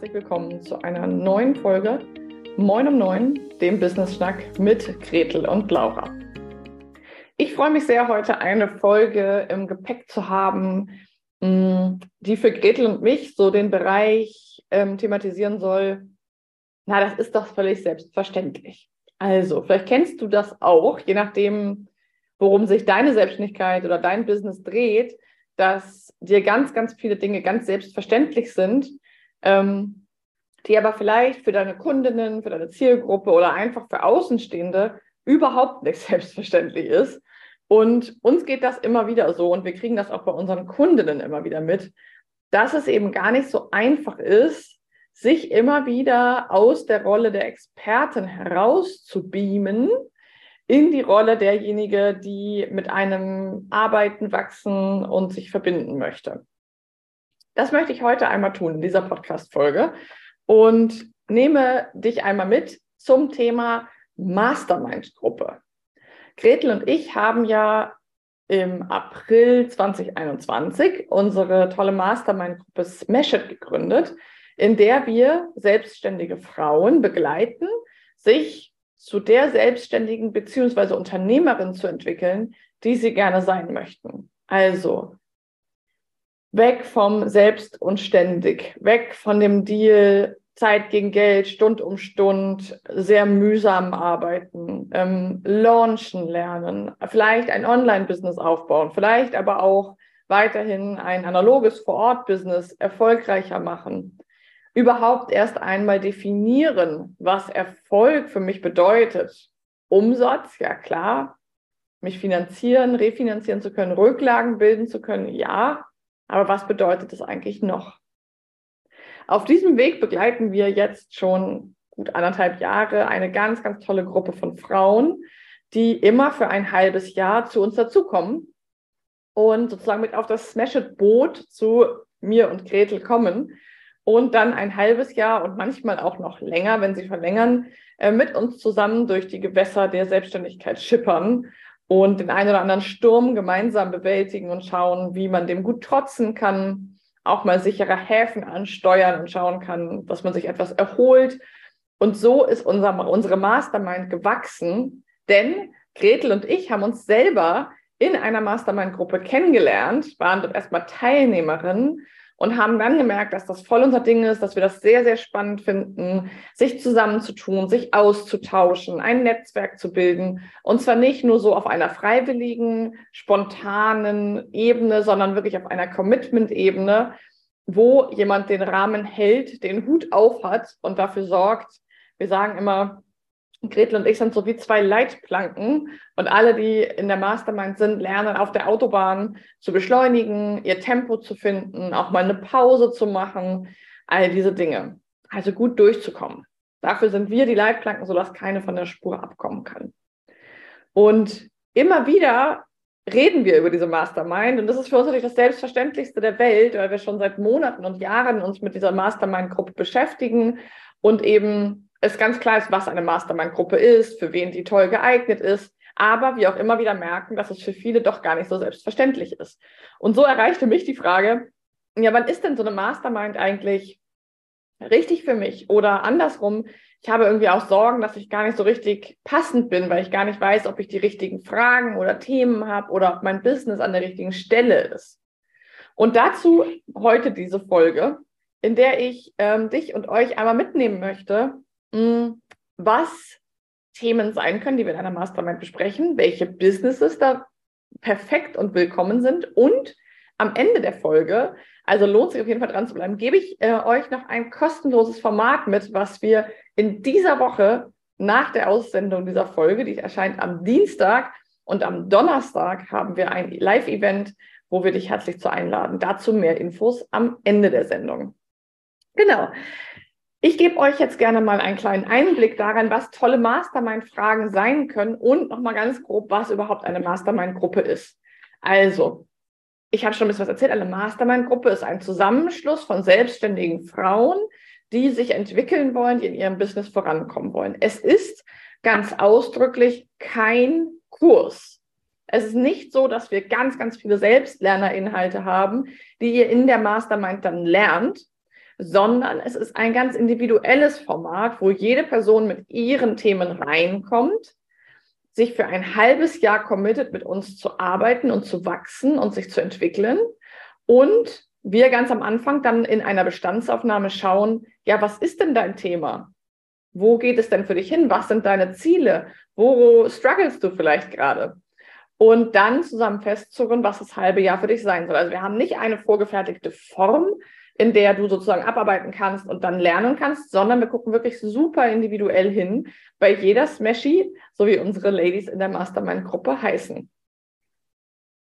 herzlich willkommen zu einer neuen Folge Moin um Neun, dem Business Schnack mit Gretel und Laura. Ich freue mich sehr, heute eine Folge im Gepäck zu haben, mm, die für Gretel und mich so den Bereich ähm, thematisieren soll. Na, das ist doch völlig selbstverständlich. Also, vielleicht kennst du das auch, je nachdem, worum sich deine Selbstständigkeit oder dein Business dreht, dass dir ganz, ganz viele Dinge ganz selbstverständlich sind ähm, die aber vielleicht für deine Kundinnen, für deine Zielgruppe oder einfach für Außenstehende überhaupt nicht selbstverständlich ist. Und uns geht das immer wieder so und wir kriegen das auch bei unseren Kundinnen immer wieder mit, dass es eben gar nicht so einfach ist, sich immer wieder aus der Rolle der Expertin herauszubeamen in die Rolle derjenige, die mit einem arbeiten, wachsen und sich verbinden möchte. Das möchte ich heute einmal tun in dieser Podcast-Folge und nehme dich einmal mit zum Thema Mastermind-Gruppe. Gretel und ich haben ja im April 2021 unsere tolle Mastermind-Gruppe Smash It gegründet, in der wir selbstständige Frauen begleiten, sich zu der Selbstständigen bzw. Unternehmerin zu entwickeln, die sie gerne sein möchten. Also weg vom Selbst und ständig, weg von dem Deal Zeit gegen Geld, Stund um Stund, sehr mühsam arbeiten, ähm, launchen lernen, vielleicht ein Online-Business aufbauen, vielleicht aber auch weiterhin ein analoges Vor-Ort-Business erfolgreicher machen. Überhaupt erst einmal definieren, was Erfolg für mich bedeutet. Umsatz, ja klar. Mich finanzieren, refinanzieren zu können, Rücklagen bilden zu können, ja. Aber was bedeutet es eigentlich noch? Auf diesem Weg begleiten wir jetzt schon gut anderthalb Jahre eine ganz, ganz tolle Gruppe von Frauen, die immer für ein halbes Jahr zu uns dazukommen und sozusagen mit auf das Smash It Boot zu mir und Gretel kommen und dann ein halbes Jahr und manchmal auch noch länger, wenn sie verlängern, äh, mit uns zusammen durch die Gewässer der Selbstständigkeit schippern und den einen oder anderen Sturm gemeinsam bewältigen und schauen, wie man dem gut trotzen kann, auch mal sichere Häfen ansteuern und schauen kann, dass man sich etwas erholt. Und so ist unser, unsere Mastermind gewachsen, denn Gretel und ich haben uns selber in einer Mastermind-Gruppe kennengelernt, waren dort erstmal Teilnehmerinnen und haben dann gemerkt, dass das voll unser Ding ist, dass wir das sehr, sehr spannend finden, sich zusammenzutun, sich auszutauschen, ein Netzwerk zu bilden. Und zwar nicht nur so auf einer freiwilligen, spontanen Ebene, sondern wirklich auf einer Commitment-Ebene, wo jemand den Rahmen hält, den Hut auf hat und dafür sorgt. Wir sagen immer, Gretel und ich sind so wie zwei Leitplanken und alle, die in der Mastermind sind, lernen auf der Autobahn zu beschleunigen, ihr Tempo zu finden, auch mal eine Pause zu machen, all diese Dinge. Also gut durchzukommen. Dafür sind wir die Leitplanken, sodass keine von der Spur abkommen kann. Und immer wieder reden wir über diese Mastermind und das ist für uns natürlich das Selbstverständlichste der Welt, weil wir schon seit Monaten und Jahren uns mit dieser Mastermind-Gruppe beschäftigen und eben es ganz klar ist, was eine Mastermind-Gruppe ist, für wen die toll geeignet ist, aber wir auch immer wieder merken, dass es für viele doch gar nicht so selbstverständlich ist. Und so erreichte mich die Frage, ja, wann ist denn so eine Mastermind eigentlich richtig für mich? Oder andersrum, ich habe irgendwie auch Sorgen, dass ich gar nicht so richtig passend bin, weil ich gar nicht weiß, ob ich die richtigen Fragen oder Themen habe oder ob mein Business an der richtigen Stelle ist. Und dazu heute diese Folge, in der ich ähm, dich und euch einmal mitnehmen möchte, was Themen sein können, die wir in einer Mastermind besprechen, welche Businesses da perfekt und willkommen sind und am Ende der Folge, also lohnt sich auf jeden Fall dran zu bleiben, gebe ich äh, euch noch ein kostenloses Format mit, was wir in dieser Woche nach der Aussendung dieser Folge, die erscheint am Dienstag und am Donnerstag haben wir ein Live-Event, wo wir dich herzlich zu einladen. Dazu mehr Infos am Ende der Sendung. Genau. Ich gebe euch jetzt gerne mal einen kleinen Einblick daran, was tolle Mastermind-Fragen sein können und nochmal ganz grob, was überhaupt eine Mastermind-Gruppe ist. Also, ich habe schon ein bisschen was erzählt. Eine Mastermind-Gruppe ist ein Zusammenschluss von selbstständigen Frauen, die sich entwickeln wollen, die in ihrem Business vorankommen wollen. Es ist ganz ausdrücklich kein Kurs. Es ist nicht so, dass wir ganz, ganz viele Selbstlernerinhalte haben, die ihr in der Mastermind dann lernt, sondern es ist ein ganz individuelles Format, wo jede Person mit ihren Themen reinkommt, sich für ein halbes Jahr committet, mit uns zu arbeiten und zu wachsen und sich zu entwickeln und wir ganz am Anfang dann in einer Bestandsaufnahme schauen, ja, was ist denn dein Thema? Wo geht es denn für dich hin? Was sind deine Ziele? Wo struggles du vielleicht gerade? Und dann zusammen festzurren, was das halbe Jahr für dich sein soll. Also wir haben nicht eine vorgefertigte Form, in der du sozusagen abarbeiten kannst und dann lernen kannst, sondern wir gucken wirklich super individuell hin bei jeder Smashy, so wie unsere Ladies in der Mastermind-Gruppe heißen.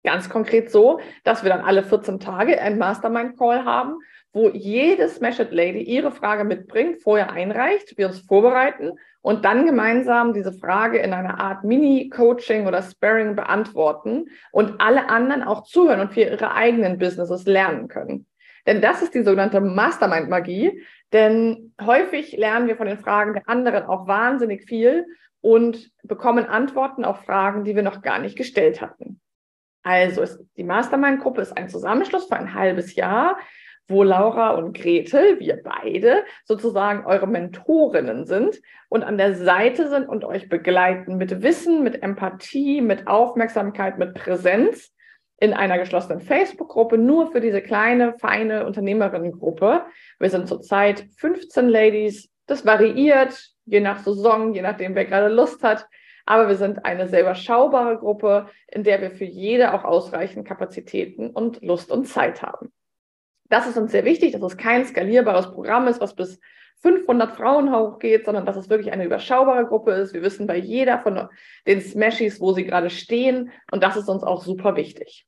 Ganz konkret so, dass wir dann alle 14 Tage ein Mastermind-Call haben, wo jede Smash-It Lady ihre Frage mitbringt, vorher einreicht, wir uns vorbereiten und dann gemeinsam diese Frage in einer Art Mini-Coaching oder Sparring beantworten und alle anderen auch zuhören und für ihre eigenen Businesses lernen können. Denn das ist die sogenannte Mastermind-Magie. Denn häufig lernen wir von den Fragen der anderen auch wahnsinnig viel und bekommen Antworten auf Fragen, die wir noch gar nicht gestellt hatten. Also ist die Mastermind-Gruppe ist ein Zusammenschluss für ein halbes Jahr, wo Laura und Gretel, wir beide, sozusagen eure Mentorinnen sind und an der Seite sind und euch begleiten mit Wissen, mit Empathie, mit Aufmerksamkeit, mit Präsenz in einer geschlossenen Facebook-Gruppe nur für diese kleine, feine Unternehmerinnengruppe. Wir sind zurzeit 15 Ladies. Das variiert je nach Saison, je nachdem, wer gerade Lust hat. Aber wir sind eine sehr überschaubare Gruppe, in der wir für jede auch ausreichend Kapazitäten und Lust und Zeit haben. Das ist uns sehr wichtig, dass es kein skalierbares Programm ist, was bis 500 Frauen hochgeht, sondern dass es wirklich eine überschaubare Gruppe ist. Wir wissen bei jeder von den Smashies, wo sie gerade stehen. Und das ist uns auch super wichtig.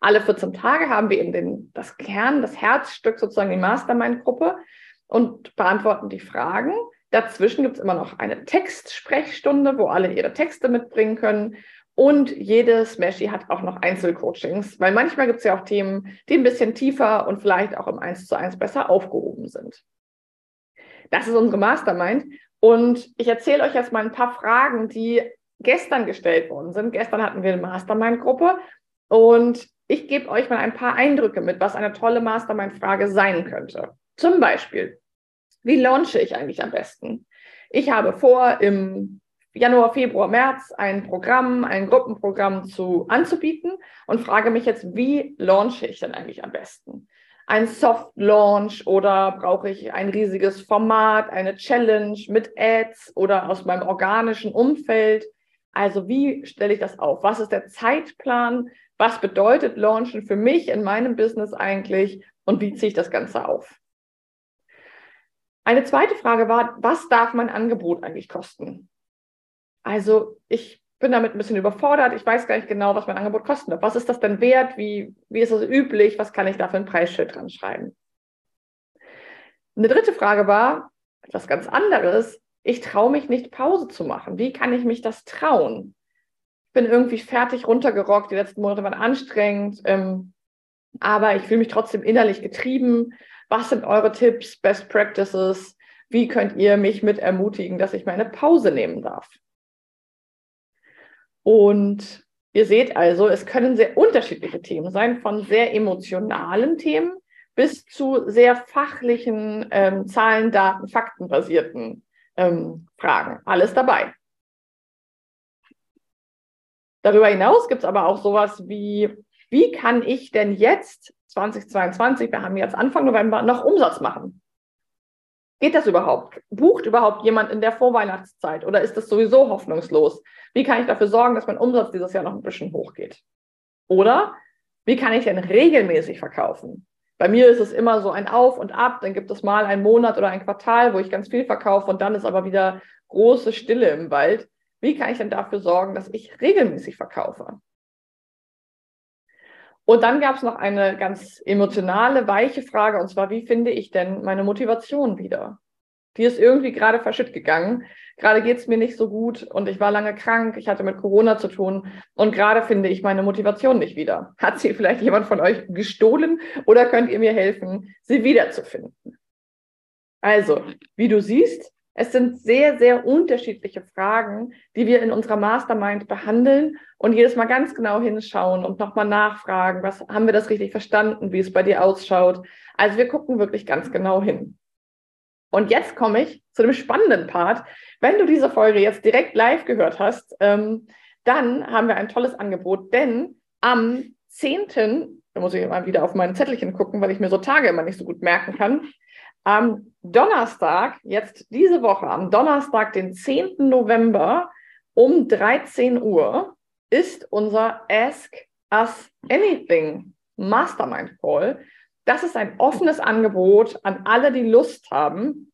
Alle 14 Tage haben wir eben den, das Kern, das Herzstück sozusagen die Mastermind-Gruppe und beantworten die Fragen. Dazwischen gibt es immer noch eine Textsprechstunde, wo alle ihre Texte mitbringen können. Und jede Smashy hat auch noch Einzelcoachings, weil manchmal gibt es ja auch Themen, die ein bisschen tiefer und vielleicht auch im 1 zu 1 besser aufgehoben sind. Das ist unsere Mastermind. Und ich erzähle euch jetzt mal ein paar Fragen, die gestern gestellt worden sind. Gestern hatten wir eine Mastermind-Gruppe und ich gebe euch mal ein paar Eindrücke mit, was eine tolle Mastermind-Frage sein könnte. Zum Beispiel, wie launche ich eigentlich am besten? Ich habe vor, im Januar, Februar, März ein Programm, ein Gruppenprogramm zu anzubieten und frage mich jetzt, wie launche ich denn eigentlich am besten? Ein Soft Launch oder brauche ich ein riesiges Format, eine Challenge mit Ads oder aus meinem organischen Umfeld? Also wie stelle ich das auf? Was ist der Zeitplan? Was bedeutet Launchen für mich in meinem Business eigentlich und wie ziehe ich das Ganze auf? Eine zweite Frage war, was darf mein Angebot eigentlich kosten? Also ich bin damit ein bisschen überfordert. Ich weiß gar nicht genau, was mein Angebot kosten darf. Was ist das denn wert? Wie, wie ist das üblich? Was kann ich da für ein Preisschild dran schreiben? Eine dritte Frage war etwas ganz anderes. Ich traue mich nicht, Pause zu machen. Wie kann ich mich das trauen? Bin irgendwie fertig runtergerockt. Die letzten Monate waren anstrengend. Ähm, aber ich fühle mich trotzdem innerlich getrieben. Was sind eure Tipps, Best Practices? Wie könnt ihr mich mit ermutigen, dass ich meine Pause nehmen darf? Und ihr seht also, es können sehr unterschiedliche Themen sein, von sehr emotionalen Themen bis zu sehr fachlichen, ähm, Zahlen, Daten, Faktenbasierten ähm, Fragen. Alles dabei. Darüber hinaus gibt es aber auch sowas wie, wie kann ich denn jetzt 2022, wir haben jetzt Anfang November, noch Umsatz machen? Geht das überhaupt? Bucht überhaupt jemand in der Vorweihnachtszeit oder ist das sowieso hoffnungslos? Wie kann ich dafür sorgen, dass mein Umsatz dieses Jahr noch ein bisschen hochgeht? Oder wie kann ich denn regelmäßig verkaufen? Bei mir ist es immer so ein Auf und Ab, dann gibt es mal einen Monat oder ein Quartal, wo ich ganz viel verkaufe und dann ist aber wieder große Stille im Wald. Wie kann ich denn dafür sorgen, dass ich regelmäßig verkaufe? Und dann gab es noch eine ganz emotionale, weiche Frage, und zwar, wie finde ich denn meine Motivation wieder? Die ist irgendwie gerade verschütt gegangen. Gerade geht es mir nicht so gut und ich war lange krank, ich hatte mit Corona zu tun und gerade finde ich meine Motivation nicht wieder. Hat sie vielleicht jemand von euch gestohlen oder könnt ihr mir helfen, sie wiederzufinden? Also, wie du siehst, Es sind sehr, sehr unterschiedliche Fragen, die wir in unserer Mastermind behandeln und jedes Mal ganz genau hinschauen und nochmal nachfragen, was haben wir das richtig verstanden, wie es bei dir ausschaut. Also wir gucken wirklich ganz genau hin. Und jetzt komme ich zu dem spannenden Part. Wenn du diese Folge jetzt direkt live gehört hast, ähm, dann haben wir ein tolles Angebot, denn am 10. Da muss ich mal wieder auf mein Zettelchen gucken, weil ich mir so Tage immer nicht so gut merken kann. Am Donnerstag, jetzt diese Woche, am Donnerstag, den 10. November um 13 Uhr, ist unser Ask Us Anything Mastermind Call. Das ist ein offenes Angebot an alle, die Lust haben,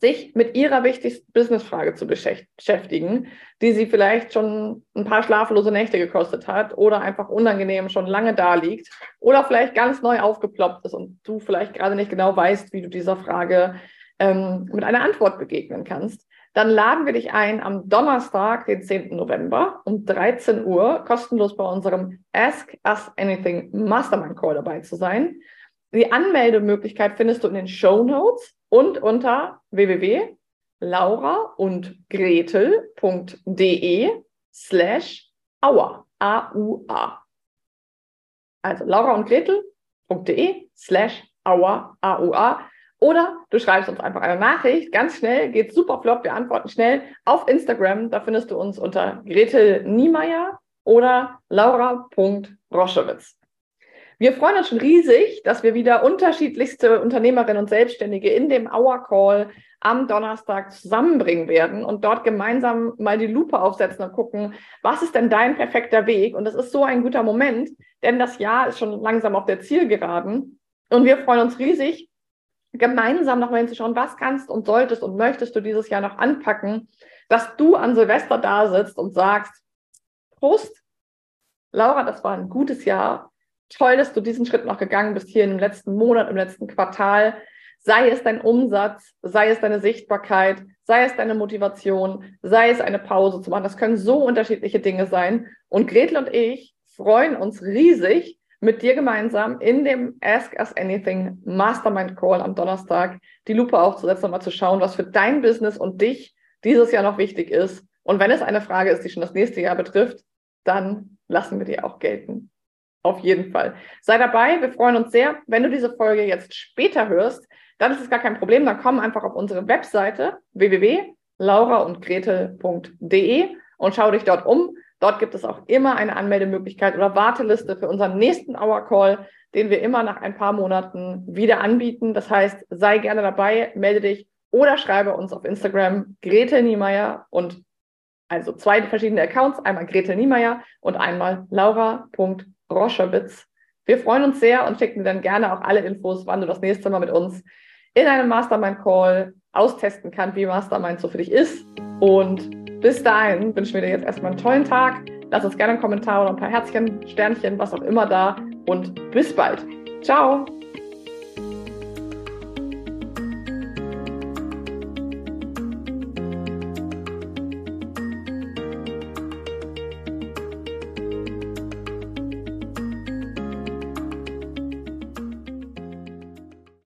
sich mit ihrer wichtigsten Businessfrage zu beschäftigen, die sie vielleicht schon ein paar schlaflose Nächte gekostet hat oder einfach unangenehm schon lange da liegt oder vielleicht ganz neu aufgeploppt ist und du vielleicht gerade nicht genau weißt, wie du dieser Frage ähm, mit einer Antwort begegnen kannst, dann laden wir dich ein am Donnerstag, den 10. November um 13 Uhr, kostenlos bei unserem Ask Us Anything Mastermind Call dabei zu sein. Die Anmeldemöglichkeit findest du in den Show Notes und unter www.laura und gretel.de slash aua, A-U-A. Also laura und gretel.de slash aua, A-U-A. Oder du schreibst uns einfach eine Nachricht, ganz schnell, geht super flott, wir antworten schnell auf Instagram. Da findest du uns unter Gretel Niemeyer oder laura.roschewitz. Wir freuen uns schon riesig, dass wir wieder unterschiedlichste Unternehmerinnen und Selbstständige in dem Hour Call am Donnerstag zusammenbringen werden und dort gemeinsam mal die Lupe aufsetzen und gucken, was ist denn dein perfekter Weg? Und das ist so ein guter Moment, denn das Jahr ist schon langsam auf der Zielgeraden. Und wir freuen uns riesig, gemeinsam nochmal hinzuschauen, was kannst und solltest und möchtest du dieses Jahr noch anpacken, dass du an Silvester da sitzt und sagst, Prost, Laura, das war ein gutes Jahr toll, dass du diesen Schritt noch gegangen bist hier im letzten Monat, im letzten Quartal. Sei es dein Umsatz, sei es deine Sichtbarkeit, sei es deine Motivation, sei es eine Pause zu machen. Das können so unterschiedliche Dinge sein. Und Gretel und ich freuen uns riesig, mit dir gemeinsam in dem Ask Us Anything Mastermind Call am Donnerstag die Lupe aufzusetzen und mal zu schauen, was für dein Business und dich dieses Jahr noch wichtig ist. Und wenn es eine Frage ist, die schon das nächste Jahr betrifft, dann lassen wir die auch gelten. Auf jeden Fall. Sei dabei. Wir freuen uns sehr. Wenn du diese Folge jetzt später hörst, dann ist es gar kein Problem. Dann komm einfach auf unsere Webseite www.lauraundgretel.de und schau dich dort um. Dort gibt es auch immer eine Anmeldemöglichkeit oder Warteliste für unseren nächsten Hour Call, den wir immer nach ein paar Monaten wieder anbieten. Das heißt, sei gerne dabei, melde dich oder schreibe uns auf Instagram Gretel Niemeyer und also zwei verschiedene Accounts, einmal Gretel Niemeyer und einmal laura.gretel Roschewitz. Wir freuen uns sehr und schicken dann gerne auch alle Infos, wann du das nächste Mal mit uns in einem Mastermind-Call austesten kannst, wie Mastermind so für dich ist. Und bis dahin wünschen wir dir jetzt erstmal einen tollen Tag. Lass uns gerne einen Kommentar oder ein paar Herzchen, Sternchen, was auch immer da. Und bis bald. Ciao.